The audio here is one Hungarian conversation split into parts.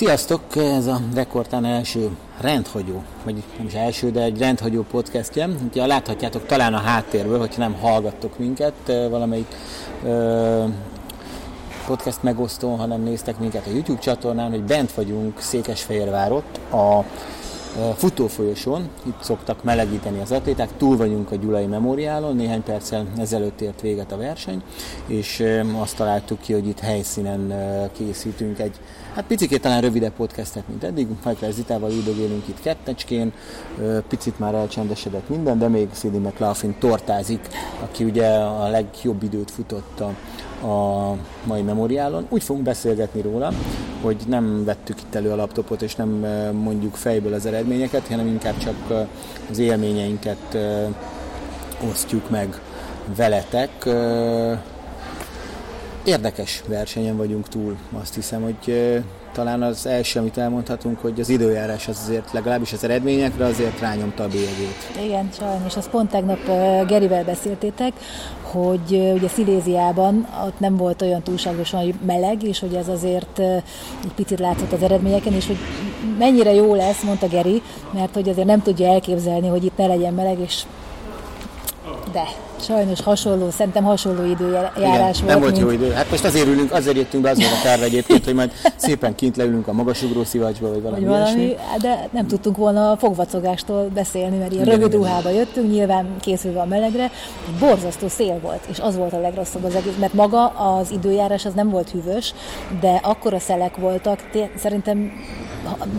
Sziasztok! Ez a Rekordtán első rendhagyó, vagy nem is első, de egy rendhagyó podcastje. Ugye láthatjátok talán a háttérből, hogyha nem hallgattok minket, valamelyik ö, podcast megosztón, hanem néztek minket a YouTube csatornán, hogy bent vagyunk Székesfehérvárot a futófolyosón, itt szoktak melegíteni az atléták, túl vagyunk a Gyulai Memoriálon, néhány perccel ezelőtt ért véget a verseny, és azt találtuk ki, hogy itt helyszínen készítünk egy, hát picit talán rövidebb podcastet, mint eddig, Fajkler Zitával üldögélünk itt kettecskén, picit már elcsendesedett minden, de még Szidi McLaughlin tortázik, aki ugye a legjobb időt futotta mai memoriálon. Úgy fogunk beszélgetni róla, hogy nem vettük itt elő a laptopot, és nem mondjuk fejből az eredményeket, hanem inkább csak az élményeinket osztjuk meg veletek. Érdekes versenyen vagyunk túl, azt hiszem, hogy talán az első, amit elmondhatunk, hogy az időjárás az azért legalábbis az eredményekre azért rányomta a bélyegét. Igen, sajnos. Azt pont tegnap Gerivel beszéltétek, hogy ugye Sziléziában ott nem volt olyan túlságosan meleg, és hogy ez azért egy picit látszott az eredményeken, és hogy mennyire jó lesz, mondta Geri, mert hogy azért nem tudja elképzelni, hogy itt ne legyen meleg, és de sajnos hasonló, szerintem hasonló időjárás Igen, volt. nem volt mint... jó idő. Hát most azért ülünk, azért jöttünk be, az volt a terve egyébként, hogy majd szépen kint leülünk a magasugró szivacsba, vagy valami, vagy valami ilyesmi. De nem tudtunk volna a fogvacogástól beszélni, mert ilyen rövid ruhába jöttünk, nyilván készülve a melegre. Borzasztó szél volt, és az volt a legrosszabb az egész, mert maga az időjárás az nem volt hűvös, de akkora szelek voltak, szerintem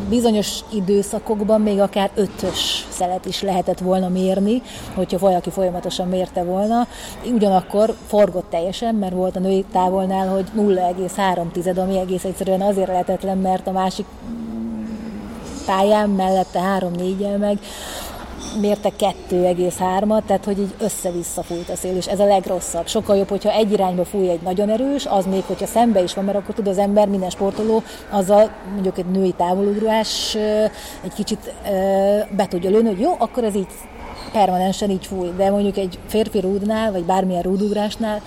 bizonyos időszakokban még akár ötös szelet is lehetett volna mérni, hogyha valaki folyamatosan mérte volna. Ugyanakkor forgott teljesen, mert volt a női távolnál, hogy 0,3, ami egész egyszerűen azért lehetetlen, mert a másik pályán mellette 3-4 meg mérte 2,3-at, tehát hogy így össze-vissza fújt a szél, és ez a legrosszabb. Sokkal jobb, hogyha egy irányba fúj egy nagyon erős, az még, hogyha szembe is van, mert akkor tud az ember, minden sportoló, azzal mondjuk egy női távolugrás egy kicsit be tudja lőni, hogy jó, akkor ez így permanensen így fúj, de mondjuk egy férfi rúdnál, vagy bármilyen rúdugrásnál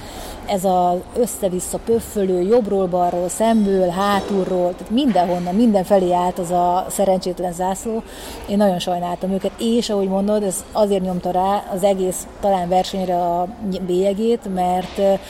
ez az össze-vissza pöffölő, jobbról-balról, szemből, hátulról, tehát mindenhonnan, mindenfelé állt az a szerencsétlen zászló. Én nagyon sajnáltam őket, és ahogy mondod, ez azért nyomta rá az egész talán versenyre a bélyegét, mert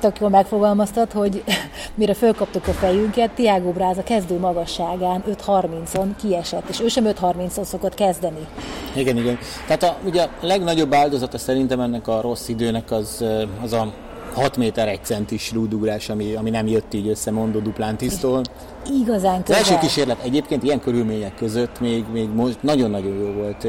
tök jól megfogalmaztad, hogy mire fölkaptuk a fejünket, Tiago Bráza kezdő magasságán 5.30-on kiesett, és ő sem 5.30-on szokott kezdeni. Igen, igen. Tehát a, ugye a legnagyobb áldozata szerintem ennek a rossz időnek az, az a 6 méter 1 centis rúdugrás, ami, ami nem jött így össze Mondó Duplántisztól. Igazán közel. Az első kísérlet egyébként ilyen körülmények között még, még most nagyon-nagyon jó volt,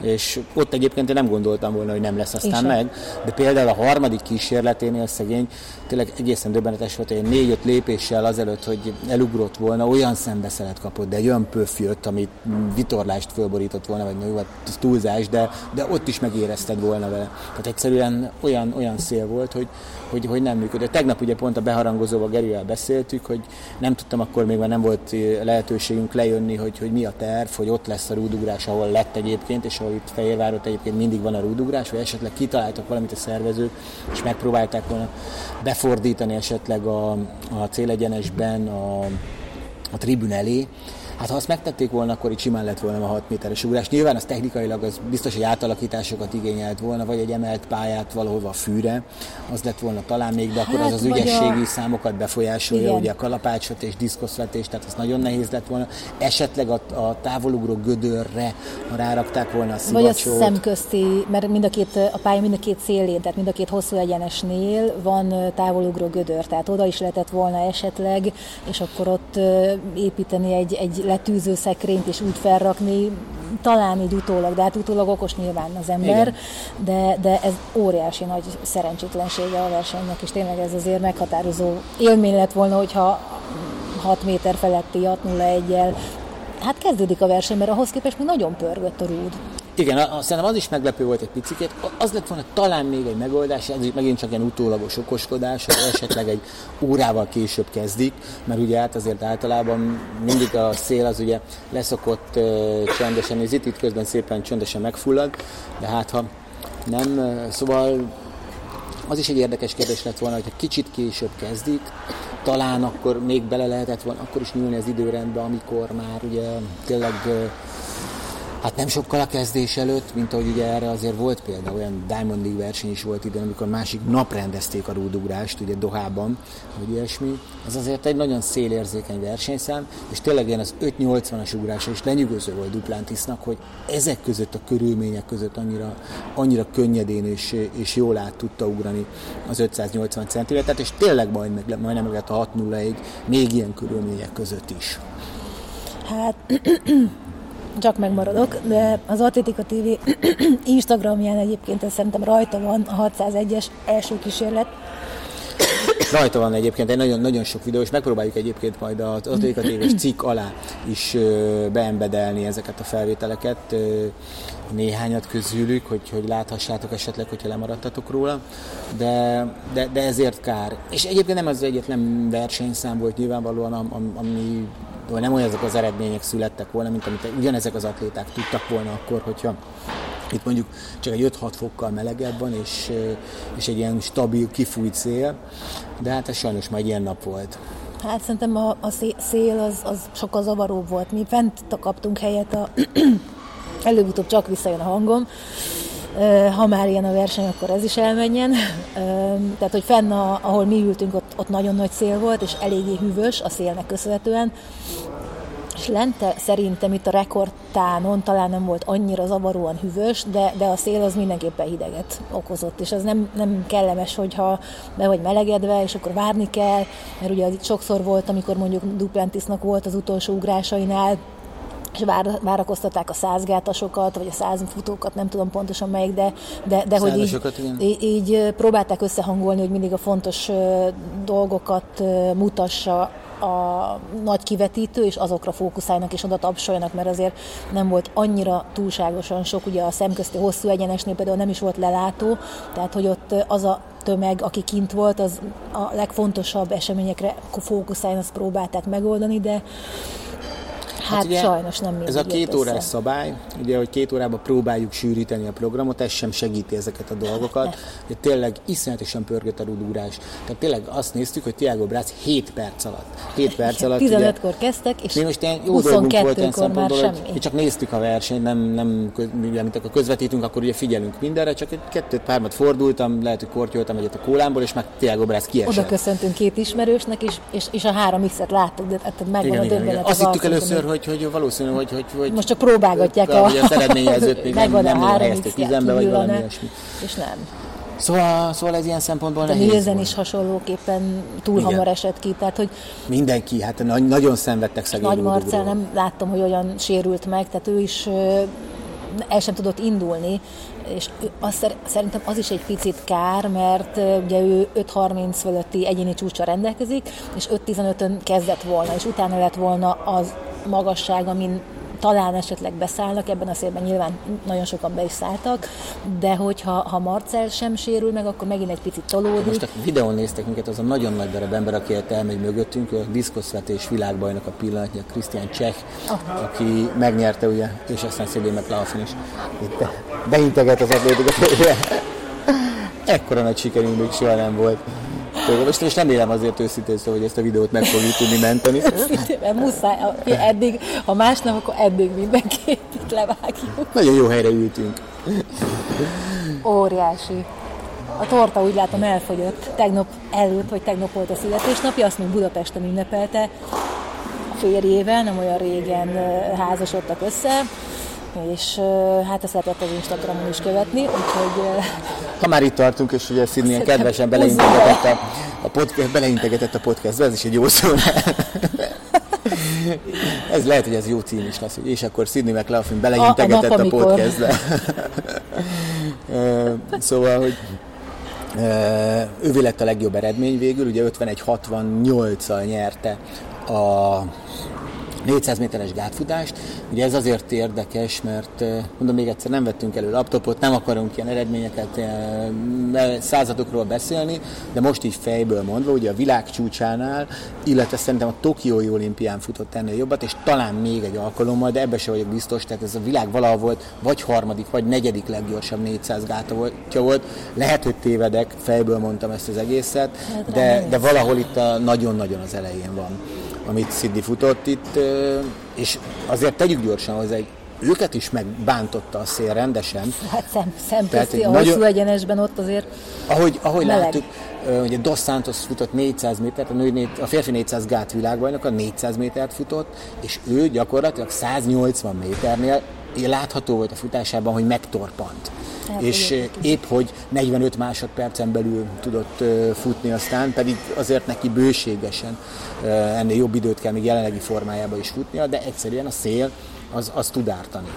és ott egyébként én nem gondoltam volna, hogy nem lesz aztán meg, de például a harmadik kísérleténél szegény tényleg egészen döbbenetes volt, hogy négy-öt lépéssel azelőtt, hogy elugrott volna, olyan szembeszelet kapott, de egy olyan pöff jött, amit vitorlást fölborított volna, vagy jó, hát túlzás, de, de ott is megérezted volna vele. Tehát egyszerűen olyan, olyan szél volt, hogy, hogy, hogy nem működött. Tegnap ugye pont a beharangozóval Gerivel beszéltük, hogy nem tudtam akkor még, mert nem volt lehetőségünk lejönni, hogy, hogy mi a terv, hogy ott lesz a rúdugrás, ahol lett egyébként, és ahol itt Fehérvárot egyébként mindig van a rúdugrás, vagy esetleg kitaláltak valamit a szervezők, és megpróbálták volna befordítani esetleg a, a célegyenesben a, a tribün elé, Hát ha azt megtették volna, akkor itt simán lett volna a 6 méteres ugrás. Nyilván az technikailag az biztos, hogy átalakításokat igényelt volna, vagy egy emelt pályát valahova a fűre, az lett volna talán még, de akkor hát, az az ügyességi a... számokat befolyásolja, Igen. ugye a kalapácsot és diszkoszvetés, tehát az nagyon nehéz lett volna. Esetleg a, a távolugró gödörre, ha rárakták volna a szivacsot. Vagy a szemközti, mert mind a két, a pálya mind a két szélén, tehát mind a két hosszú egyenesnél van távolugró gödör, tehát oda is lehetett volna esetleg, és akkor ott építeni egy, egy letűző szekrényt és úgy felrakni, talán így utólag, de hát utólag okos nyilván az ember, de, de ez óriási nagy szerencsétlensége a versenynek, és tényleg ez azért meghatározó élmény lett volna, hogyha 6 méter feletti 6-0-1-jel hát kezdődik a verseny, mert ahhoz képest még nagyon pörgött a rúd. Igen, a, szerintem az is meglepő volt egy picit. Az lett volna talán még egy megoldás, ez megint csak ilyen utólagos okoskodás, hogy esetleg egy órával később kezdik, mert ugye hát azért általában mindig a szél az ugye leszokott uh, csendesen, és itt, közben szépen csöndesen megfullad, de hát ha nem, szóval az is egy érdekes kérdés lett volna, hogy kicsit később kezdik, talán akkor még bele lehetett volna, akkor is nyúlni az időrendbe, amikor már ugye tényleg Hát nem sokkal a kezdés előtt, mint ahogy ugye erre azért volt példa, olyan Diamond League verseny is volt idén, amikor másik nap rendezték a rúdugrást, ugye Dohában, vagy ilyesmi. Ez azért egy nagyon szélérzékeny versenyszám, és tényleg ilyen az 5-80-as ugrása is lenyűgöző volt Duplantisnak, hogy ezek között a körülmények között annyira, annyira könnyedén és, és jól át tudta ugrani az 580 centimétert, és tényleg majd meg, majdnem meg lett a 601 még ilyen körülmények között is. Hát csak megmaradok, de az Atletika TV Instagramján egyébként ez szerintem rajta van a 601-es első kísérlet. Rajta van egyébként egy nagyon, nagyon sok videó, és megpróbáljuk egyébként majd az Atletika tv cikk alá is beembedelni ezeket a felvételeket, néhányat közülük, hogy, hogy láthassátok esetleg, hogyha lemaradtatok róla, de, de, de ezért kár. És egyébként nem az egyetlen versenyszám volt nyilvánvalóan, ami vagy nem olyan ezek az eredmények születtek volna, mint amit ugyanezek az atléták tudtak volna akkor, hogyha itt mondjuk csak egy 5-6 fokkal melegebb van, és, és egy ilyen stabil, kifújt szél, de hát ez sajnos majd ilyen nap volt. Hát szerintem a, a szél az, az sokkal zavaróbb volt. Mi fent kaptunk helyet, a előbb-utóbb csak visszajön a hangom, ha már ilyen a verseny, akkor ez is elmenjen. Tehát, hogy fenn, a, ahol mi ültünk, ott, ott nagyon nagy szél volt, és eléggé hűvös a szélnek köszönhetően. És lente szerintem itt a rekordtánon talán nem volt annyira zavaróan hűvös, de, de a szél az mindenképpen hideget okozott, és ez nem, nem kellemes, hogyha be vagy melegedve, és akkor várni kell, mert ugye sokszor volt, amikor mondjuk Duplantisnak volt az utolsó ugrásainál, és vár, várakoztatták a százgátasokat, vagy a százfutókat, nem tudom pontosan melyik, de, de, de hogy így, így, így próbálták összehangolni, hogy mindig a fontos dolgokat mutassa a nagy kivetítő, és azokra fókuszálnak és oda tapsoljanak, mert azért nem volt annyira túlságosan sok, ugye a szemközti hosszú egyenesnél például nem is volt lelátó, tehát hogy ott az a tömeg, aki kint volt, az a legfontosabb eseményekre fókuszálni, azt próbálták megoldani, de Hát, hát sajnos nem mindig Ez a két órás szabály, ugye, hogy két órában próbáljuk sűríteni a programot, ez sem segíti ezeket a dolgokat. De tényleg iszonyatosan pörgött a rudúrás. Tehát tényleg azt néztük, hogy Tiago Brác 7 perc alatt. 7 perc alatt. 15-kor kezdtek, és mi most ilyen jó dolgunk volt ilyen szempontból, hogy csak néztük a versenyt, nem, nem ugye, mint akkor közvetítünk, akkor ugye figyelünk mindenre, csak egy kettőt pármat fordultam, lehet, hogy kortyoltam egyet a kólámból, és meg Tiago Brác kiesett. Oda köszöntünk két ismerősnek, és, és, és a három X-et láttuk, de hát megvan igen, a döbbenet. Azt hittük először, hogy, hogy valószínű, hogy, hogy, hogy most csak próbálgatják a, a, az eredményezőt, még nem, nem a helyezték üzembe, vagy valami ilyesmi. És nem. Szóval, szóval ez ilyen szempontból nehéz Nilsen is hasonlóképpen túl Igen. hamar esett ki, tehát hogy... Mindenki, hát nagyon szenvedtek szegény Nagy Marcel nem láttam, hogy olyan sérült meg, tehát ő is el sem tudott indulni, és azt, szerintem az is egy picit kár, mert ugye ő 5.30 fölötti egyéni csúcsa rendelkezik, és 5.15-ön kezdett volna, és utána lett volna az magasság, amin talán esetleg beszállnak, ebben a szélben nyilván nagyon sokan be is szálltak, de hogyha ha Marcel sem sérül meg, akkor megint egy picit tolódik. Most a videón néztek minket, az a nagyon nagy darab ember, aki elmegy mögöttünk, a diszkoszvetés világbajnak a pillanatja, Krisztián Cseh, oh. aki megnyerte ugye, és aztán Szedé McLaughlin is itt beinteget az atlétikat. Ekkora nagy sikerünk még soha nem volt. Most, most remélem azért őszintén szó, hogy ezt a videót meg fogjuk tudni menteni. Mert muszáj, eddig, ha más nem, akkor eddig mindenképp levágjuk. Nagyon jó helyre ültünk. Óriási. A torta úgy látom elfogyott. Tegnap előtt, vagy tegnap volt a születésnapja, azt még Budapesten ünnepelte a férjével, nem olyan régen házasodtak össze és hát ezt lehetett az Instagramon is követni, úgyhogy... Ha már itt tartunk, és ugye Szidnén kedvesen beleintegetett a, a, podcast, beleintegetett a podcastbe, ez is egy jó szó. ez lehet, hogy ez jó cím is lesz, és akkor Sidney McLaughlin beleintegetett a, a, a podcastbe. szóval, hogy ővé lett a legjobb eredmény végül, ugye 51-68-al nyerte a 400 méteres gátfutást. Ugye ez azért érdekes, mert mondom még egyszer, nem vettünk elő laptopot, nem akarunk ilyen eredményeket, századokról beszélni, de most így fejből mondva, ugye a világ csúcsánál, illetve szerintem a Tokiói olimpián futott ennél jobbat, és talán még egy alkalommal, de ebbe se vagyok biztos, tehát ez a világ valahol volt, vagy harmadik, vagy negyedik leggyorsabb 400 gáta volt. Lehet, hogy tévedek, fejből mondtam ezt az egészet, hát de, de valahol itt a nagyon-nagyon az elején van amit Szidni futott itt, és azért tegyük gyorsan hozzá, hogy őket is megbántotta a szél rendesen. Hát szem, szemközti, a nagyon, hosszú egyenesben ott azért Ahogy, ahogy láttuk, ugye Dos Santos futott 400 métert, a, nő, a férfi 400 gát világbajnok a 400 métert futott, és ő gyakorlatilag 180 méternél látható volt a futásában, hogy megtorpant. Hát, és épp hogy 45 másodpercen belül tudott futni aztán, pedig azért neki bőségesen ennél jobb időt kell még jelenlegi formájában is futnia, de egyszerűen a szél az, az tud ártani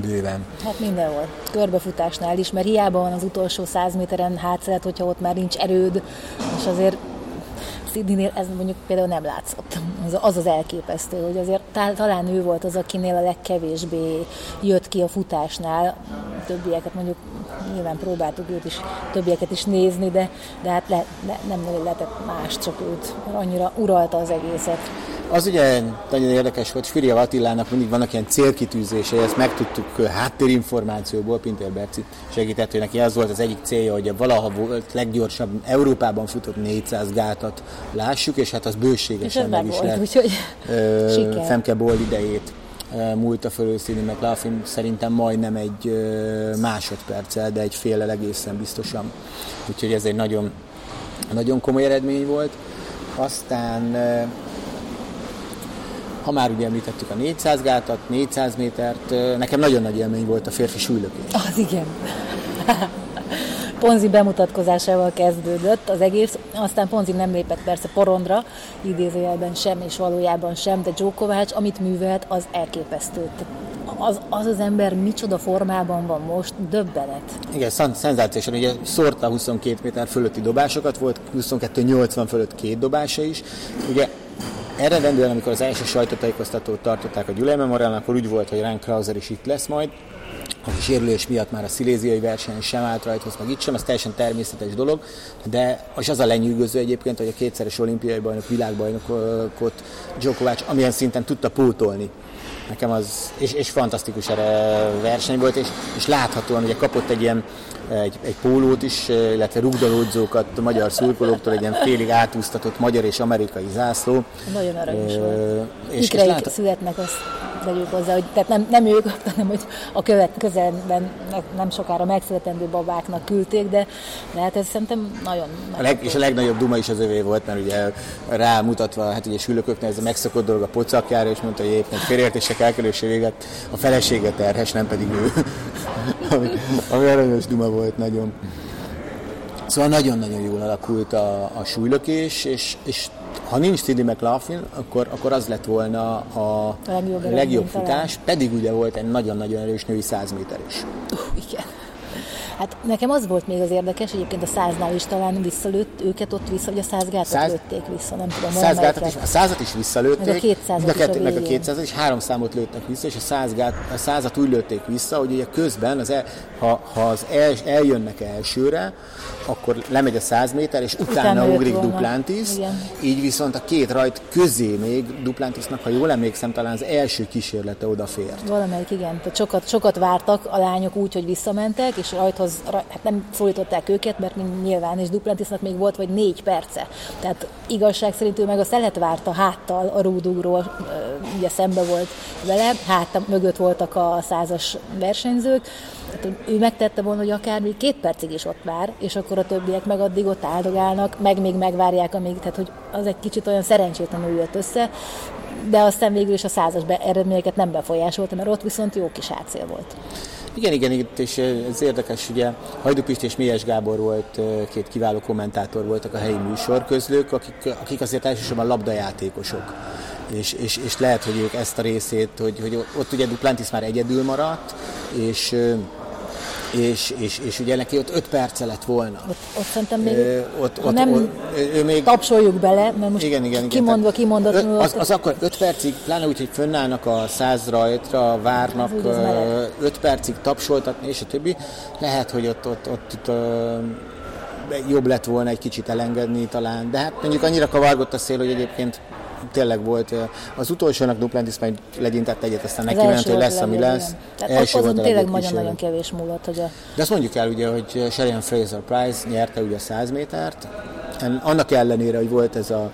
bőven. Hát mindenhol. Körbefutásnál is, mert hiába van az utolsó száz méteren hátszeret, hogyha ott már nincs erőd, és azért Sydneynél ez mondjuk például nem látszott. Az az, az elképesztő, hogy azért talán ő volt az, akinél a legkevésbé jött ki a futásnál. Többieket mondjuk nyilván próbáltuk őt is, többieket is nézni, de, de hát le, le, nem nagyon lehetett más, csak őt annyira uralta az egészet. Az ugye nagyon érdekes volt, Fürjev Attilának mindig vannak ilyen célkitűzései, ezt megtudtuk háttérinformációból, Pintér Berci segített, hogy neki az volt az egyik célja, hogy a valaha volt leggyorsabb Európában futott 400 gátat lássuk, és hát az bőségesen meg is lett. Úgyhogy Femke Boll idejét múlta fölül Sidney McLaughlin szerintem majdnem egy másodperccel, de egy félel egészen biztosan. Úgyhogy ez egy nagyon, nagyon komoly eredmény volt. Aztán ha már ugye említettük a 400 gátat, 400 métert, nekem nagyon nagy élmény volt a férfi súlylökés. Az igen. Ponzi bemutatkozásával kezdődött az egész, aztán Ponzi nem lépett persze porondra, idézőjelben sem és valójában sem, de Djokovic, amit művelt, az elképesztő. Az, az az ember micsoda formában van most, döbbenet. Igen, szenzációsan, ugye szórta 22 méter fölötti dobásokat, volt 22-80 fölött két dobása is. Ugye Eredendően, amikor az első sajtótájékoztatót tartották a Gyulai Memorialnál, akkor úgy volt, hogy Rán Krauser is itt lesz majd, aki sérülés miatt már a sziléziai verseny sem állt rajthoz, meg itt sem, ez teljesen természetes dolog, de és az a lenyűgöző egyébként, hogy a kétszeres olimpiai bajnok, világbajnokot Djokovic amilyen szinten tudta pótolni nekem az, és, és fantasztikus erre verseny volt, és, és láthatóan ugye kapott egy ilyen egy, egy pólót is, illetve rugdalódzókat a magyar szurkolóktól, egy ilyen félig átúztatott magyar és amerikai zászló. Nagyon aranyos volt. És, és lát... születnek, azt vegyük hozzá, hogy tehát nem, nem ők, hanem hogy a követ, közelben nem sokára megszületendő babáknak küldték, de, de hát ez szerintem nagyon... A leg, és a legnagyobb duma is az övé volt, mert ugye rámutatva, hát ugye sülököknek ez a megszokott dolog a pocakjára, és mondta, hogy éppen félreértések elkerüléséget a feleséget terhes, nem pedig ő. ami, ami aranyos duma volt nagyon. Szóval nagyon-nagyon jól alakult a, a súlylökés, és, és ha nincs Tiddy McLaughlin, akkor, akkor az lett volna a, a legjobb, legjobb futás, talán. pedig ugye volt egy nagyon-nagyon erős női 100 méter is. Uh, igen. Hát nekem az volt még az érdekes, egyébként a száznál is talán visszalőtt őket ott vissza, hogy a száz gátat száz... lőtték vissza, nem tudom. Száz gátat is, a százat is visszalőtték, meg a kétszázat is a meg a kétszázat is, három számot lőttek vissza, és a, száz gát, a százat úgy lőtték vissza, hogy ugye közben, az el, ha, ha az el, eljönnek elsőre, akkor lemegy a 100 méter, és utána, utána ugrik Igen. így viszont a két rajt közé még Duplantisnak, ha jól emlékszem, talán az első kísérlete odafért. Valamelyik, igen. Tehát sokat, sokat vártak a lányok úgy, hogy visszamentek, és rajthoz, hát nem szólították őket, mert nyilván, és Duplantisnak még volt vagy négy perce. Tehát igazság szerint ő meg a szelet várta háttal a rúdúról, ugye szembe volt vele, hát mögött voltak a százas versenyzők, tehát ő megtette volna, hogy akár még két percig is ott vár, és akkor a többiek meg addig ott áldogálnak, meg még megvárják, amíg, tehát hogy az egy kicsit olyan szerencsétlenül jött össze, de aztán végül is a százas be, eredményeket nem befolyásolta, mert ott viszont jó kis átszél volt. Igen, igen, itt és ez érdekes, ugye Hajdupist és Mélyes Gábor volt, két kiváló kommentátor voltak a helyi műsorközlők, akik, akik azért elsősorban labdajátékosok. És, és, és lehet, hogy ők ezt a részét, hogy, hogy ott ugye Duplantis már egyedül maradt, és és, és, és ugye neki ott 5 perce lett volna. Ott, ott szerintem még, ö, ott, ott, nem ott, ő még, tapsoljuk bele, mert most igen, igen, igen, kimondva, kimondatlanul. Az, az akkor 5 percig, pláne úgy, hogy fönnállnak a száz rajtra, várnak 5 percig tapsoltatni, és a többi, lehet, hogy ott, ott, ott, ott jobb lett volna egy kicsit elengedni talán, de hát mondjuk annyira kavargott a szél, hogy egyébként tényleg volt. Az utolsónak Duplantis majd legyintett egyet, aztán neki ment, hogy lesz, ami lesz. első azon tényleg nagyon-nagyon kevés múlott. Hogy a... De azt mondjuk el ugye, hogy Sherian Fraser Price nyerte ugye a 100 métert, annak ellenére, hogy volt ez a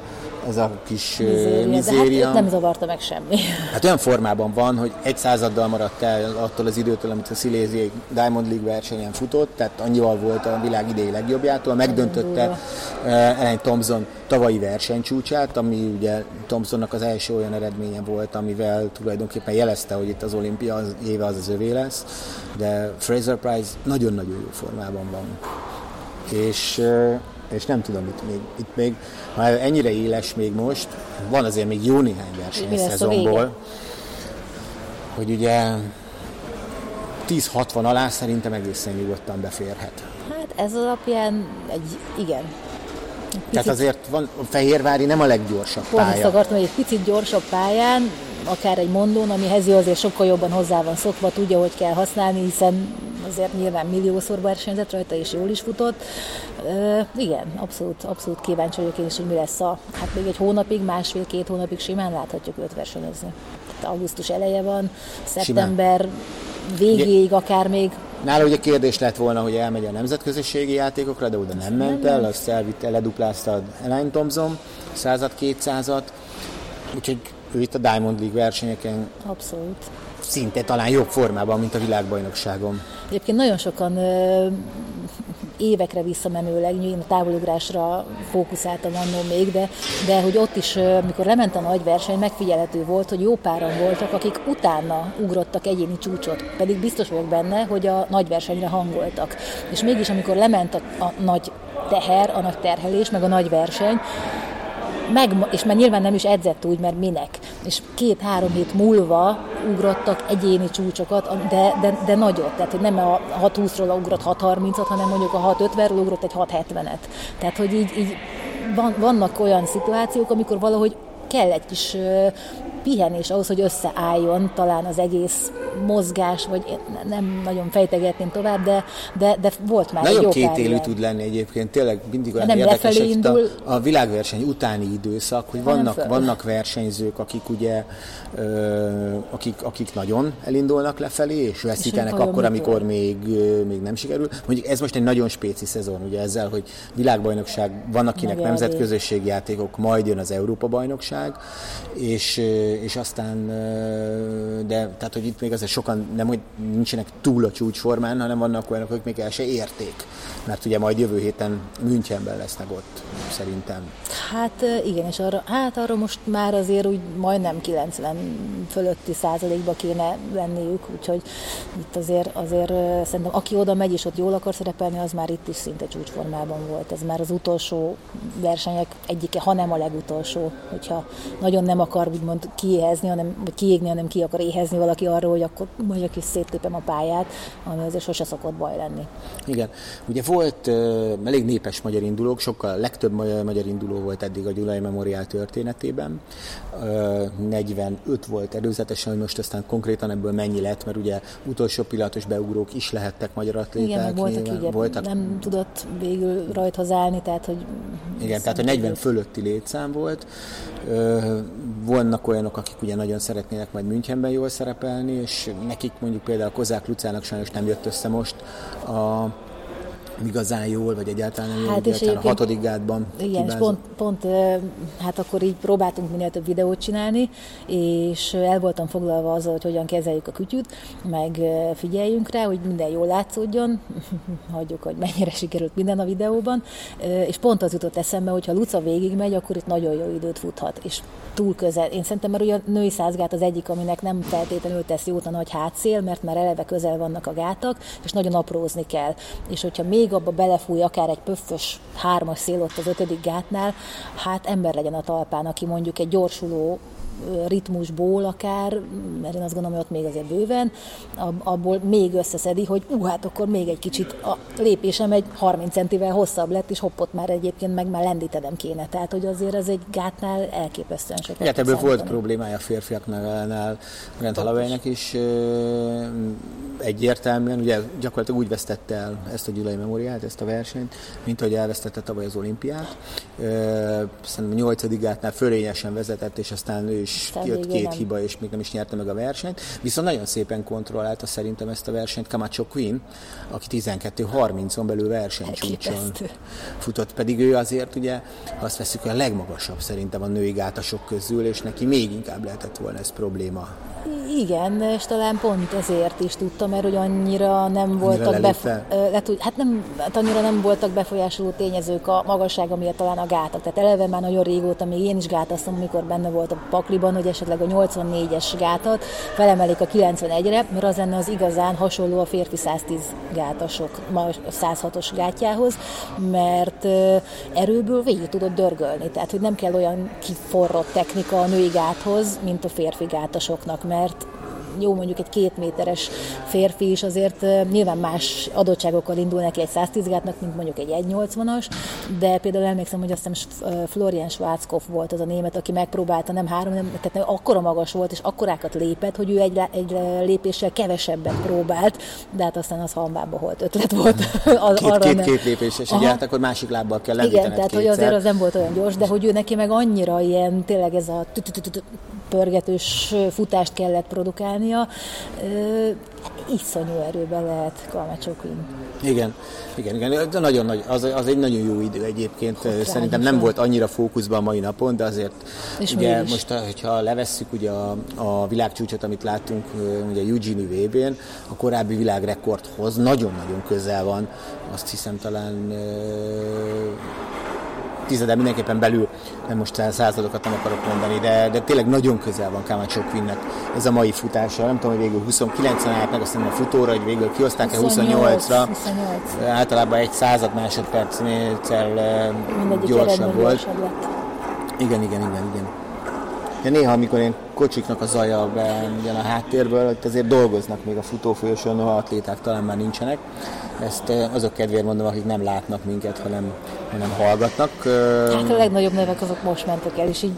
ez a kis mizéria. mizéria. hát nem zavarta meg semmi. Hát olyan formában van, hogy egy századdal maradt el attól az időtől, amit a Siléziai Diamond League versenyen futott, tehát annyival volt a világ idei legjobbjától, megdöntötte Ellen Thompson tavalyi versenycsúcsát, ami ugye Thompsonnak az első olyan eredménye volt, amivel tulajdonképpen jelezte, hogy itt az olimpia az éve az az övé lesz, de Fraser Price nagyon-nagyon jó formában van. És és nem tudom, itt még, itt még ha ennyire éles még most, van azért még jó néhány verseny szezonból, hogy ugye 10-60 alá szerintem egészen nyugodtan beférhet. Hát ez alapján egy igen. Picit, Tehát azért van, a Fehérvári nem a leggyorsabb pálya. Pont akartam, hogy egy picit gyorsabb pályán, akár egy mondón, ami Hezi azért sokkal jobban hozzá van szokva, tudja, hogy kell használni, hiszen azért nyilván milliószor versenyzett rajta, és jól is futott. Uh, igen, abszolút, abszolút kíváncsi vagyok én is, hogy mi lesz a, hát még egy hónapig, másfél-két hónapig simán láthatjuk őt versenyezni. Tehát augusztus eleje van, szeptember simán. végéig akár még Nála ugye kérdés lett volna, hogy elmegy a nemzetközösségi játékokra, de oda nem ment el, azt elvitte, leduplázta Elaine Thompson, század, kétszázat, úgyhogy ő itt a Diamond League versenyeken Abszolút. szinte talán jobb formában, mint a világbajnokságon. Egyébként nagyon sokan ö, évekre visszamenőleg, én a távolugrásra fókuszáltam annól még, de, de hogy ott is, amikor lement a nagy verseny, megfigyelhető volt, hogy jó páran voltak, akik utána ugrottak egyéni csúcsot, pedig biztos vagyok benne, hogy a nagy versenyre hangoltak. És mégis, amikor lement a, a nagy teher, a nagy terhelés, meg a nagy verseny, meg, és már nyilván nem is edzett úgy, mert minek. És két-három hét múlva ugrottak egyéni csúcsokat, de, de, de nagyot. Tehát, hogy nem a 6-20-ról ugrott 6-30-at, hanem mondjuk a 6-50-ről ugrott egy 6-70-et. Tehát, hogy így, így van, vannak olyan szituációk, amikor valahogy kell egy kis pihenés ahhoz, hogy összeálljon talán az egész mozgás, vagy nem nagyon fejtegetném tovább, de, de, de volt már Nagyon egy két élő tud lenni egyébként, tényleg mindig olyan nem érdekes, hogy indul. A, a világverseny utáni időszak, hogy vannak, vannak versenyzők, akik ugye ö, akik, akik nagyon elindulnak lefelé, és veszítenek és akkor, amikor még, még nem sikerül. Mondjuk ez most egy nagyon spéci szezon, ugye ezzel, hogy világbajnokság, van akinek nemzetközösségi játékok, majd jön az Európa-bajnokság, és, és aztán, de tehát, hogy itt még azért sokan nem, hogy nincsenek túl a csúcsformán, hanem vannak olyanok, akik még el se érték. Mert ugye majd jövő héten Münchenben lesznek ott, szerintem. Hát igen, és arra, hát arra most már azért úgy majdnem 90 fölötti százalékba kéne lenniük, úgyhogy itt azért, azért szerintem aki oda megy és ott jól akar szerepelni, az már itt is szinte csúcsformában volt. Ez már az utolsó versenyek egyike, ha nem a legutolsó, hogyha nagyon nem akar úgymond kiéhezni, hanem, vagy kiégni, hanem ki akar éhezni valaki arról, hogy akkor mondjuk is széttépem a pályát, ami azért sose szokott baj lenni. Igen. Ugye volt uh, elég népes magyar indulók, sokkal legtöbb magyar, magyar induló volt eddig a Gyulai Memoriál történetében. Uh, 45 volt előzetesen, hogy most aztán konkrétan ebből mennyi lett, mert ugye utolsó pillanatos beugrók is lehettek magyar atléták. Igen, voltak, nyilván, így, voltak, nem tudott végül rajthoz állni, tehát hogy... Igen, tehát a 40 fölötti létszám volt. Uh, vannak olyanok, akik ugye nagyon szeretnének majd Münchenben jól szerepelni, és nekik mondjuk például Kozák Lucának sajnos nem jött össze most a igazán jól, vagy egyáltalán nem hát jól, és a hatodik gátban Igen, és pont, pont, hát akkor így próbáltunk minél több videót csinálni, és el voltam foglalva azzal, hogy hogyan kezeljük a kütyűt, meg figyeljünk rá, hogy minden jól látszódjon, hagyjuk, hogy mennyire sikerült minden a videóban, és pont az jutott eszembe, hogy ha Luca végigmegy, akkor itt nagyon jó időt futhat, és túl közel. Én szerintem, mert ugye a női százgát az egyik, aminek nem feltétlenül tesz jót a nagy hátszél, mert már eleve közel vannak a gátak, és nagyon aprózni kell. És hogyha még abba belefúj akár egy pöffös hármas szél ott az ötödik gátnál, hát ember legyen a talpán, aki mondjuk egy gyorsuló ritmusból akár, mert én azt gondolom, hogy ott még azért bőven, abból még összeszedi, hogy ú, hát akkor még egy kicsit a lépésem egy 30 centivel hosszabb lett, és hoppot már egyébként meg már lendítenem kéne. Tehát, hogy azért ez egy gátnál elképesztően sokat. Igen, ebből volt problémája a férfiaknál, Grant Holloway-nek is egyértelműen, ugye gyakorlatilag úgy vesztette el ezt a Gyulai Memoriát, ezt a versenyt, mint ahogy elvesztette tavaly az olimpiát. Szerintem a nyolcadigátnál fölényesen vezetett, és aztán ő aztán jött két nem. hiba, és még nem is nyerte meg a versenyt. Viszont nagyon szépen kontrollálta szerintem ezt a versenyt Camacho Queen, aki 12-30-on belül versenycsúcson futott, pedig ő azért ugye, ha azt veszük, a legmagasabb szerintem a női gátasok közül, és neki még inkább lehetett volna ez probléma. Igen, és talán pont ezért is tudtam, mert hogy annyira nem voltak bef- lehet, hát nem, hát annyira nem voltak befolyásoló tényezők a magassága miatt talán a gátak. Tehát eleve már nagyon régóta, még én is gátasztom, amikor benne volt a pakliban, hogy esetleg a 84-es gátat felemelik a 91-re, mert az lenne az igazán hasonló a férfi 110 gátasok, a 106-os gátjához, mert erőből végig tudod dörgölni. Tehát, hogy nem kell olyan kiforrott technika a női gáthoz, mint a férfi gátasoknak, mert jó mondjuk egy két méteres férfi is azért nyilván más adottságokkal indul neki egy 110 gátnak, mint mondjuk egy 180-as, de például emlékszem, hogy azt hiszem Florian Schwarzkopf volt az a német, aki megpróbálta, nem három, nem, tehát nem, akkora magas volt, és akkorákat lépett, hogy ő egy, egy lépéssel kevesebbet próbált, de hát aztán az hambába volt ötlet volt. az, két, arra két, nem. két lépéses, ugye hát akkor másik lábbal kell Igen, tehát hogy azért az nem volt olyan gyors, de hogy ő neki meg annyira ilyen, tényleg ez a pörgetős futást kellett produkálnia. Iszonyú erőben lehet Kalmacsokin. Igen, igen, igen, de nagyon nagy, az, az egy nagyon jó idő egyébként. Hogy Szerintem nem volt annyira fókuszban a mai napon, de azért És ugye mégis. most, hogyha levesszük ugye a, a világcsúcsot, amit láttunk ugye Eugene VB-n, a korábbi világrekordhoz nagyon-nagyon közel van, azt hiszem talán tizedel mindenképpen belül, nem most századokat nem akarok mondani, de, de tényleg nagyon közel van Camacho Quinnnek ez a mai futása. Nem tudom, hogy végül 29-en állt meg, azt a futóra, hogy végül kioszták-e 28-ra. 28. Általában egy század másodpercnél gyorsabb volt. Lett. Igen, igen, igen, igen. De néha, amikor én kocsiknak a zaja jön a háttérből, hogy azért dolgoznak még a futófolyosón, noha atléták talán már nincsenek. Ezt azok kedvéért mondom, akik nem látnak minket, hanem, hanem hallgatnak. Hát a legnagyobb nevek azok most mentek el, és így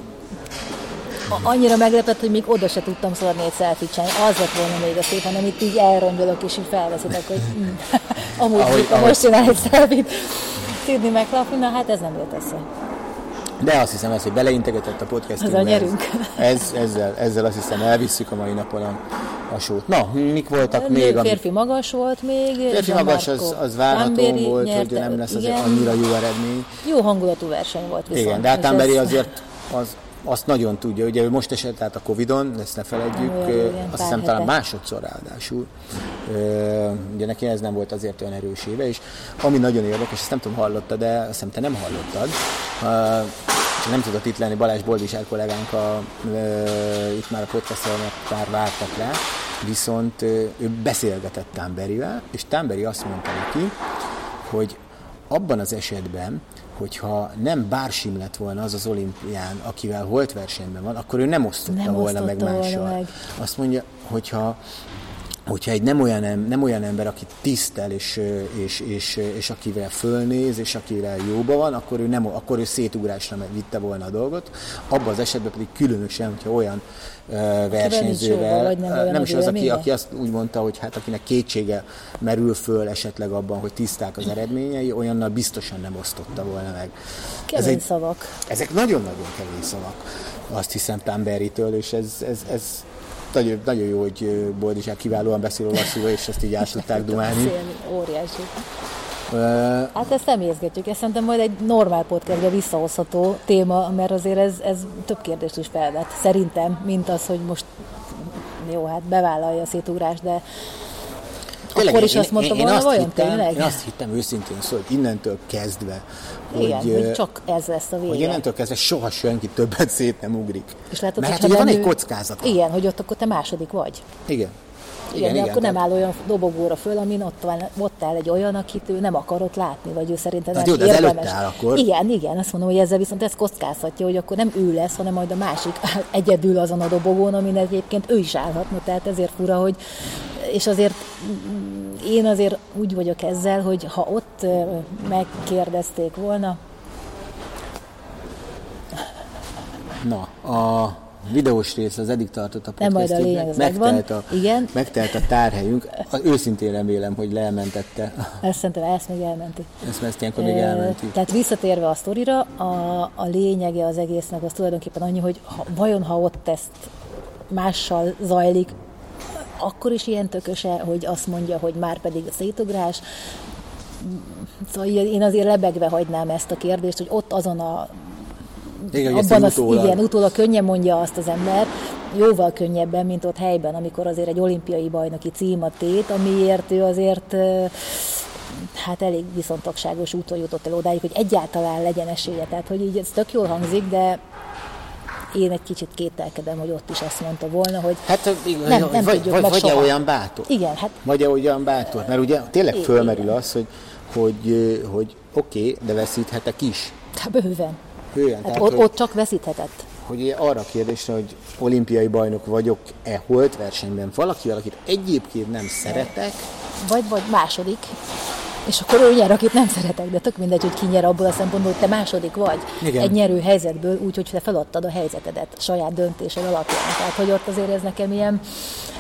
annyira meglepett, hogy még oda se tudtam szaladni egy selfie Az lett volna még a szép, hanem itt így elrongyolok, és így felveszedek, hogy mm, amúgy ahogy, ahogy... most csinál egy selfie-t. Sidney McLaughlin, na hát ez nem jött össze. De azt hiszem, ez, hogy beleintegetett a podcastingbe, ez, nyerünk. ez, ezzel, ezzel azt hiszem elvisszük a mai napon a, a sót. Na, mik voltak még? még? Férfi ami... magas volt még. Férfi magas az, az várható volt, nyerte, hogy nem lesz azért annyira jó eredmény. Jó hangulatú verseny volt viszont. Igen, de hát Tamberi ez... azért az, azt nagyon tudja. Ugye ő most esett át a Covid-on, ezt ne feledjük, olyan, azt hiszem talán másodszor ráadásul. Ugye neki ez nem volt azért olyan erős éve, és ami nagyon érdekes, ezt nem tudom hallotta, de azt hiszem te nem hallottad, csak nem tudott itt lenni Balázs Boldisár kollégánk, a, itt már a podcastra, már vártak rá, viszont ő beszélgetett Tamberivel, és Tamberi azt mondta neki, hogy abban az esetben, hogyha nem Bársim lett volna az az olimpián, akivel volt versenyben van, akkor ő nem osztotta nem volna osztotta meg mással. Meg. Azt mondja, hogyha hogyha egy nem olyan, nem olyan ember, aki tisztel, és, és, és, és akivel fölnéz, és akivel jóba van, akkor ő, nem, akkor ő szétugrásra vitte volna a dolgot. Abban az esetben pedig különösen, hogyha olyan uh, versenyzővel, jóba, nem, nem is az, aki, aki azt úgy mondta, hogy hát akinek kétsége merül föl esetleg abban, hogy tiszták az eredményei, olyannal biztosan nem osztotta volna meg. Kemény ezek, szavak. Ezek nagyon-nagyon kemény szavak, azt hiszem Tamberitől, és ez, ez, ez nagyon, nagyon jó, hogy Boldizsák kiválóan beszél olaszul, és ezt így át tudták dumálni. Óriási. Uh, hát ezt nem érzgetjük, ezt szerintem majd egy normál podcastbe visszahozható téma, mert azért ez, ez több kérdést is felvet, szerintem, mint az, hogy most jó, hát bevállalja a szétugrás, de Tényleg, akkor is én, azt mondta volna, vajon hittem, tényleg? Én azt hittem őszintén szó, hogy innentől kezdve, Igen, hogy, hogy csak ez lesz a vége. Hogy innentől kezdve soha senki többet szét nem ugrik. És látod, Mert hogy van egy kockázat. Igen, hogy ott akkor te második vagy. Igen. Igen, igen, de akkor nem áll olyan dobogóra föl, amin ott, van, ott áll egy olyan, akit ő nem akarott látni, vagy ő szerintem nem jó, de érdemes. áll akkor. Igen, igen, azt mondom, hogy ezzel viszont ez kockázhatja, hogy akkor nem ő lesz, hanem majd a másik egyedül azon a dobogón, amin egyébként ő is állhatna, tehát ezért fura, hogy és azért én azért úgy vagyok ezzel, hogy ha ott megkérdezték volna, Na, a videós rész az eddig tartott a podcastjüknek, megtelt a, Igen. megtelt a tárhelyünk. Őszintén remélem, hogy leelmentette. Ezt szerintem ezt még elmenti. Ezt, ezt ilyenkor még elmenti. Tehát visszatérve a sztorira, a, a lényege az egésznek az tulajdonképpen annyi, hogy ha, vajon ha ott ezt mással zajlik, akkor is ilyen tököse, hogy azt mondja, hogy már pedig a szétugrás. Szóval én azért lebegve hagynám ezt a kérdést, hogy ott azon a igen, abban az, utólag. igen, utólag könnyen mondja azt az ember, jóval könnyebben, mint ott helyben, amikor azért egy olimpiai bajnoki cím a tét, amiért ő azért hát elég viszontagságos úton jutott el odáig, hogy egyáltalán legyen esélye. Tehát, hogy így ez tök jól hangzik, de én egy kicsit kételkedem, hogy ott is azt mondta volna, hogy hát, nem, nem vagy, tudjuk vagy, vagy soha. olyan bátor. Igen, hát... Vagy olyan bátor, mert ugye tényleg fölmerül az, hogy, hogy, hogy oké, okay, de veszíthetek is. Hát bőven. Hülyen, hát tehát, ott, hogy, ott csak veszíthetett. Hogy arra a kérdésre, hogy olimpiai bajnok vagyok-e holt versenyben valakivel, akit egyébként nem szeretek. Vagy, vagy második. És akkor ő nyer, akit nem szeretek, de tök mindegy, hogy ki nyer abból a szempontból, hogy te második vagy. Igen. Egy nyerő helyzetből, úgyhogy te feladtad a helyzetedet a saját döntésed alapján. Tehát, hogy ott azért ez nekem ilyen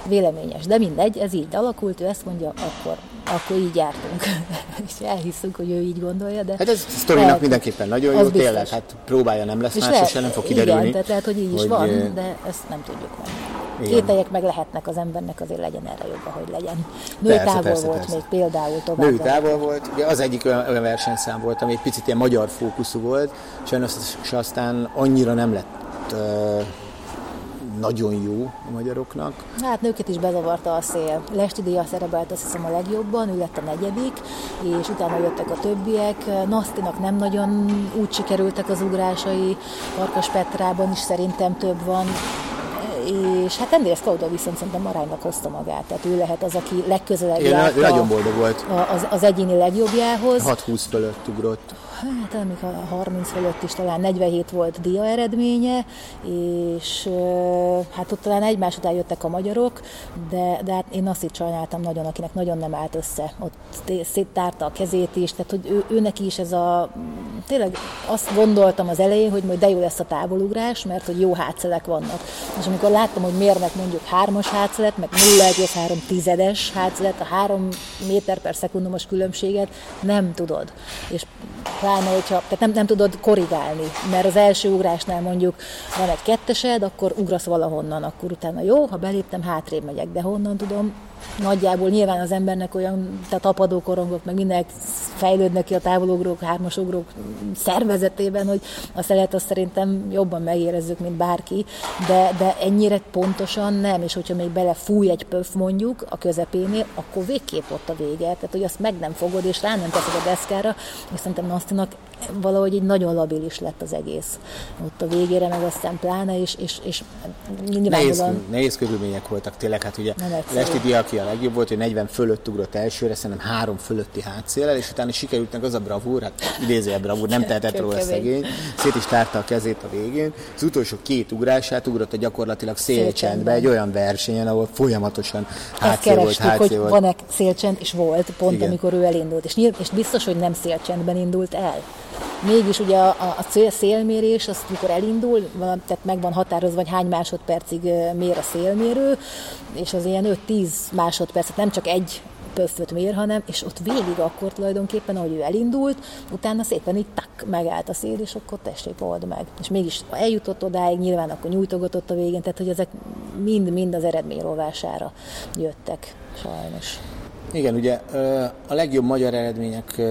véleményes. De mindegy, ez így alakult, ő ezt mondja, akkor, akkor így jártunk. és elhiszünk, hogy ő így gondolja. De hát ez a sztorinak lehet, mindenképpen nagyon jó, tényleg, hát próbálja nem lesz és más, és nem fog kiderülni. Igen, tehát lehet, hogy így is hogy van, de ezt nem tudjuk meg. Kételyek meg lehetnek az embernek, azért legyen erre jobb, hogy legyen. Női persze, távol persze, volt persze. még például tovább. Női távol volt, ugye az egyik olyan, olyan versenyszám volt, ami egy picit ilyen magyar fókuszú volt, sajnos aztán annyira nem lett uh, nagyon jó a magyaroknak. Hát nőket is bezavarta a szél. Lesti Díja szerepelt azt hiszem a legjobban, ő lett a negyedik, és utána jöttek a többiek. Nasztinak nem nagyon úgy sikerültek az ugrásai, Farkas Petrában is szerintem több van és hát Andrés Kauda viszont szerintem aránynak hozta magát, tehát ő lehet az, aki legközelebb Én járt nagyon boldog volt. Az, az egyéni legjobbjához. 6-20 fölött ugrott. Hát amik a 30 fölött is talán 47 volt dia eredménye, és hát ott talán egymás után jöttek a magyarok, de, de hát én azt itt sajnáltam nagyon, akinek nagyon nem állt össze. Ott széttárta a kezét is, tehát hogy ő, ő neki is ez a, tényleg azt gondoltam az elején, hogy majd de jó lesz a távolugrás, mert hogy jó hátszelek vannak. És amikor láttam, hogy mérnek mondjuk hármas hátszelet, meg 0,3 tizedes hátszelet, a három méter per szekundumos különbséget nem tudod. És pláne, hogyha, tehát nem, nem tudod korrigálni, mert az első ugrásnál mondjuk van egy kettesed, akkor ugrasz valahonnan, akkor utána jó, ha beléptem, hátrébb megyek, de honnan tudom, nagyjából nyilván az embernek olyan, tehát apadókorongok, meg mindenek fejlődnek ki a távolugrók, hármasugrók szervezetében, hogy azt lehet azt szerintem jobban megérezzük, mint bárki, de, de ennyire pontosan nem, és hogyha még bele fúj egy pöf mondjuk a közepénél, akkor végképp ott a vége, tehát hogy azt meg nem fogod, és rá nem teszed a deszkára, és szerintem Nasztinak valahogy így nagyon labilis lett az egész ott a végére, meg aztán pláne, és, és, és nehéz, nehéz körülmények voltak tényleg, hát ugye Lesti Diaki a legjobb volt, hogy 40 fölött ugrott elsőre, szerintem három fölötti hátszélel, és utána sikerült meg az a bravúr, hát idézője bravúr, nem tehetett róla szegény, szét is tárta a kezét a végén. Az utolsó két ugrását ugrott a gyakorlatilag szélcsendbe, egy olyan versenyen, ahol folyamatosan hátszél volt, hátszél volt. van-e szélcsend, és volt, pont Igen. amikor ő elindult. És, nyilv, és biztos, hogy nem szélcsendben indult el. Mégis ugye a, a, szélmérés, az mikor elindul, tehát meg van határozva, hogy hány másodpercig mér a szélmérő, és az ilyen 5-10 másodpercet, nem csak egy pöfföt mér, hanem, és ott végig akkor tulajdonképpen, ahogy ő elindult, utána szépen így tak, megállt a szél, és akkor tessék, old meg. És mégis eljutott odáig, nyilván akkor nyújtogatott a végén, tehát hogy ezek mind-mind az eredmény rovására jöttek, sajnos. Igen, ugye a legjobb magyar eredmények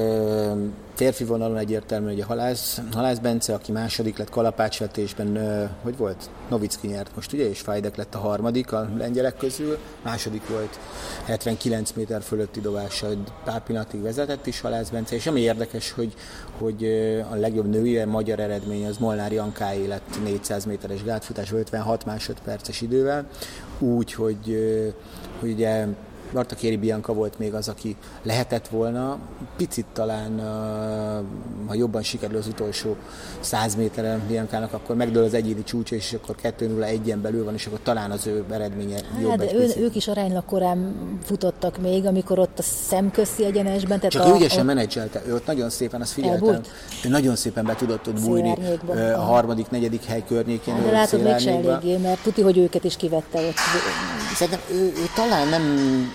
férfi vonalon egyértelmű, hogy a Halász, Halász Bence, aki második lett kalapácsvetésben, hogy volt? Novicki nyert most, ugye, és Fajdek lett a harmadik a lengyelek közül, második volt 79 méter fölötti dobással, pár pillanatig vezetett is Halász Bence, és ami érdekes, hogy, hogy a legjobb női magyar eredmény az Molnár Jankáé lett 400 méteres gátfutás 56 másodperces idővel, úgy, hogy, hogy ugye Marta Kéri Bianca volt még az, aki lehetett volna. Picit talán, ha jobban sikerül az utolsó 100 méteren Biancának, akkor megdől az egyéni csúcs, és akkor 2-0-1-en belül van, és akkor talán az ő eredménye hát, jobb de ő, ők is aránylag korán futottak még, amikor ott a szemközti egyenesben. Tehát Csak a, ő ügyesen a... menedzselte, ő ott nagyon szépen, azt figyeltem, ő nagyon szépen be tudott ott bújni a harmadik, negyedik hely környékén. Hát, de látod, mégse eléggé, mert tuti, hogy őket is kivette ott. Szerintem ő, ő talán nem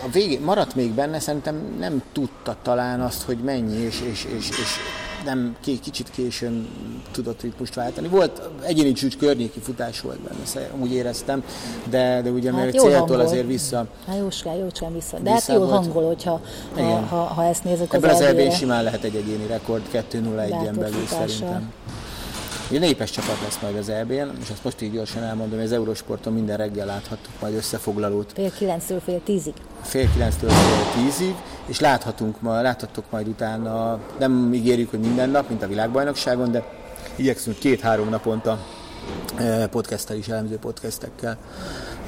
a végén maradt még benne, szerintem nem tudta talán azt, hogy mennyi, és, és, és, és nem kicsit későn tudott ritmust váltani. Volt egyéni csúcs környéki futás volt benne, úgy éreztem, de, de ugye hát mert céltól azért vissza. Hát jóskán, jóskán vissza. De hát vissza hát jól volt. hangol, hogyha ha, ha, ha, ezt nézzük Ebben az, az elbén simán lehet egy egyéni rekord, 2-0-1-en belül szerintem. Ugye népes csapat lesz majd az eb és azt most így gyorsan elmondom, hogy az Eurosporton minden reggel láthattuk majd összefoglalót. Fél kilenctől fél tízig. Fél kilenctől fél tízig, és láthatunk, ma, láthatok majd utána, nem ígérjük, hogy minden nap, mint a világbajnokságon, de igyekszünk két-három naponta eh, podcasttel is, elemző podcastekkel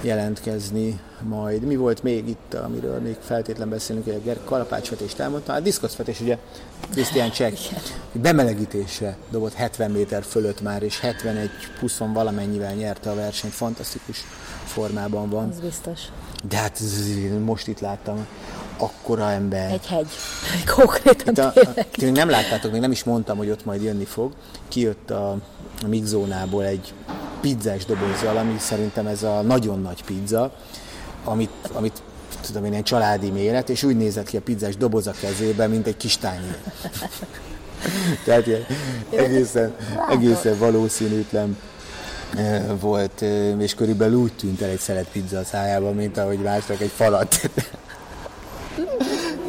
jelentkezni majd. Mi volt még itt, amiről még feltétlen beszélünk, hogy a kalapácsvetést elmondtam. A diszkoszvetés, ugye Krisztián Csek bemelegítésre dobott 70 méter fölött már, és 71 20 valamennyivel nyerte a versenyt. Fantasztikus formában van. Ez biztos. De hát most itt láttam, akkora ember. Egy hegy. Konkrétan a, a, nem láttátok, még nem is mondtam, hogy ott majd jönni fog. Kijött a, a mixzónából egy pizzás dobozzal, ami szerintem ez a nagyon nagy pizza, amit, amit tudom én, egy családi méret, és úgy nézett ki a pizzás doboz a kezében, mint egy kis tányér. Tehát ilyen egészen, egészen valószínűtlen volt, és körülbelül úgy tűnt el egy szelet pizza a szájában, mint ahogy másnak egy falat.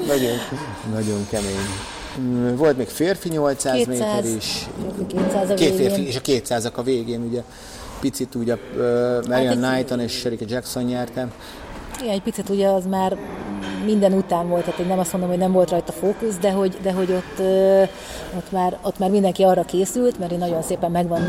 nagyon, nagyon kemény. Volt még férfi 800 200, méter is. 200 a Két férfi, és a 200 a végén, ugye picit ugye uh, Marian hát Knighton és Sherika Jackson nyerte. Igen, egy picit ugye az már minden után volt, tehát nem azt mondom, hogy nem volt rajta fókusz, de hogy, de hogy ott, ott, már, ott már mindenki arra készült, mert nagyon szépen megvan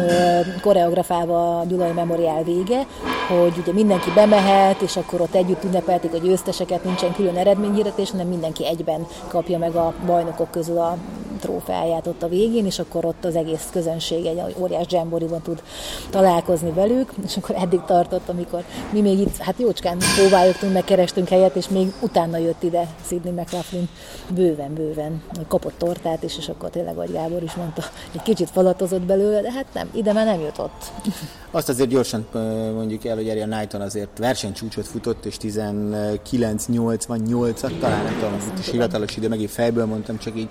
koreografálva a Gyulai Memoriál vége, hogy ugye mindenki bemehet, és akkor ott együtt ünnepelték a győzteseket, nincsen külön eredményhirdetés, hanem mindenki egyben kapja meg a bajnokok közül a trófeáját ott a végén, és akkor ott az egész közönség egy óriás dzsemboriban tud találkozni velük, és akkor eddig tartott, amikor mi még itt, hát jócskán próbáljuk, meg kerestünk helyet, és még utána jött ide Sidney McLaughlin bőven, bőven, kapott tortát is, és akkor tényleg, ahogy Gábor is mondta, egy kicsit falatozott belőle, de hát nem, ide már nem jutott. Azt azért gyorsan mondjuk el, hogy Ariel Knighton azért versenycsúcsot futott, és 19-88-at talán, nem tudom, is hivatalos idő, megint fejből mondtam, csak így,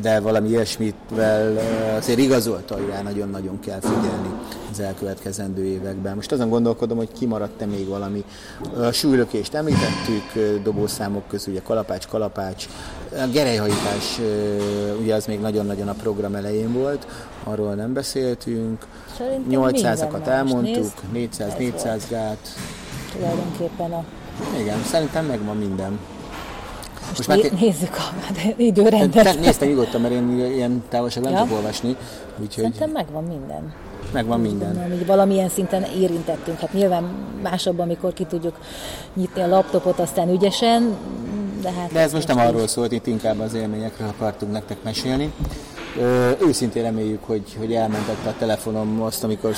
de valami ilyesmitvel azért igazolta, hogy rá nagyon-nagyon kell figyelni az elkövetkezendő években. Most azon gondolkodom, hogy kimaradt-e még valami. A súlylökést említettük, dobószámok közül, ugye kalapács, kalapács, a gerelyhajtás, ugye az még nagyon-nagyon a program elején volt, arról nem beszéltünk. 800-akat elmondtuk, 400-400 gát. Tulajdonképpen a... Igen, szerintem megvan minden. Most, már nézzük a időrendet. Néztem nyugodtan, mert én ilyen távolságban ja? nem tudok olvasni. Úgyhogy... Szerintem megvan minden. Megvan minden. Gondolom, hogy valamilyen szinten érintettünk. Hát nyilván másabb, amikor ki tudjuk nyitni a laptopot, aztán ügyesen, de hát... De ez most nem arról szólt, itt inkább az élményekről akartunk nektek mesélni. Ö, őszintén reméljük, hogy, hogy elmentette a telefonom azt, amikor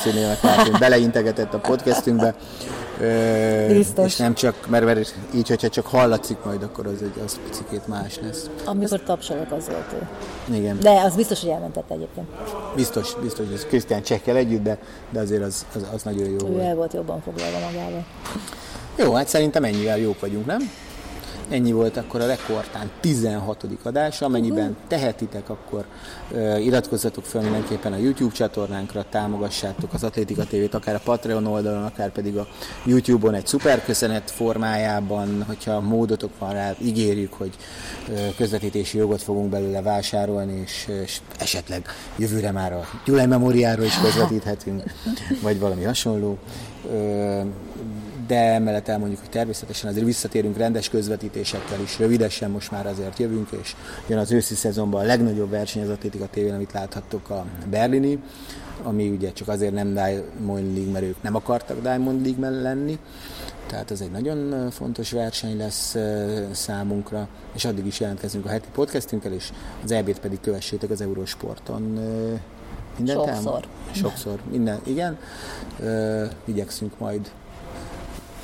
hogy beleintegetett a podcastünkbe. Ö, Biztos. És nem csak, mert, mert így, hogyha csak hallatszik majd, akkor az egy az picikét más lesz. Amikor tapsolok, az volt ő. Igen. De az biztos, hogy elmentette egyébként. Biztos, biztos, hogy Krisztián Csekkel együtt, de, de azért az, az, az nagyon jó ő volt. el volt jobban foglalva magával. Jó, hát szerintem ennyivel jók vagyunk, nem? Ennyi volt akkor a rekordtán 16. adás, amennyiben tehetitek, akkor uh, iratkozzatok fel mindenképpen a YouTube csatornánkra, támogassátok az Atlétika TV-t, akár a Patreon oldalon, akár pedig a YouTube-on egy szuperköszönet formájában, hogyha módotok van rá, ígérjük, hogy uh, közvetítési jogot fogunk belőle vásárolni, és, és esetleg jövőre már a Gyulai Memoriáról is közvetíthetünk, vagy valami hasonló. Uh, de emellett elmondjuk, hogy természetesen azért visszatérünk rendes közvetítésekkel is, rövidesen most már azért jövünk, és jön az őszi szezonban a legnagyobb verseny az Atlétika tévén, amit láthattok a Berlini, ami ugye csak azért nem Diamond League, mert ők nem akartak Diamond League lenni, tehát ez egy nagyon fontos verseny lesz számunkra, és addig is jelentkezünk a heti podcastünkkel, és az EB-t pedig kövessétek az Eurosporton. Mindent Sokszor. Elmond? Sokszor, minden, igen. Igyekszünk majd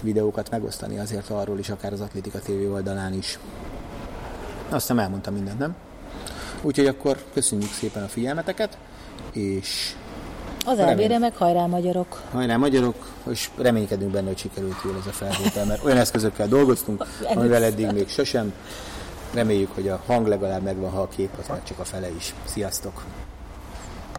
videókat megosztani azért arról is, akár az Atlétika TV oldalán is. Azt hiszem elmondtam mindent, nem? Úgyhogy akkor köszönjük szépen a figyelmeteket, és az elvére meg hajrá magyarok. Hajrá magyarok, és reménykedünk benne, hogy sikerült jól ez a felvétel, mert olyan eszközökkel dolgoztunk, amivel eddig még sosem. Reméljük, hogy a hang legalább megvan, ha a kép az már csak a fele is. Sziasztok!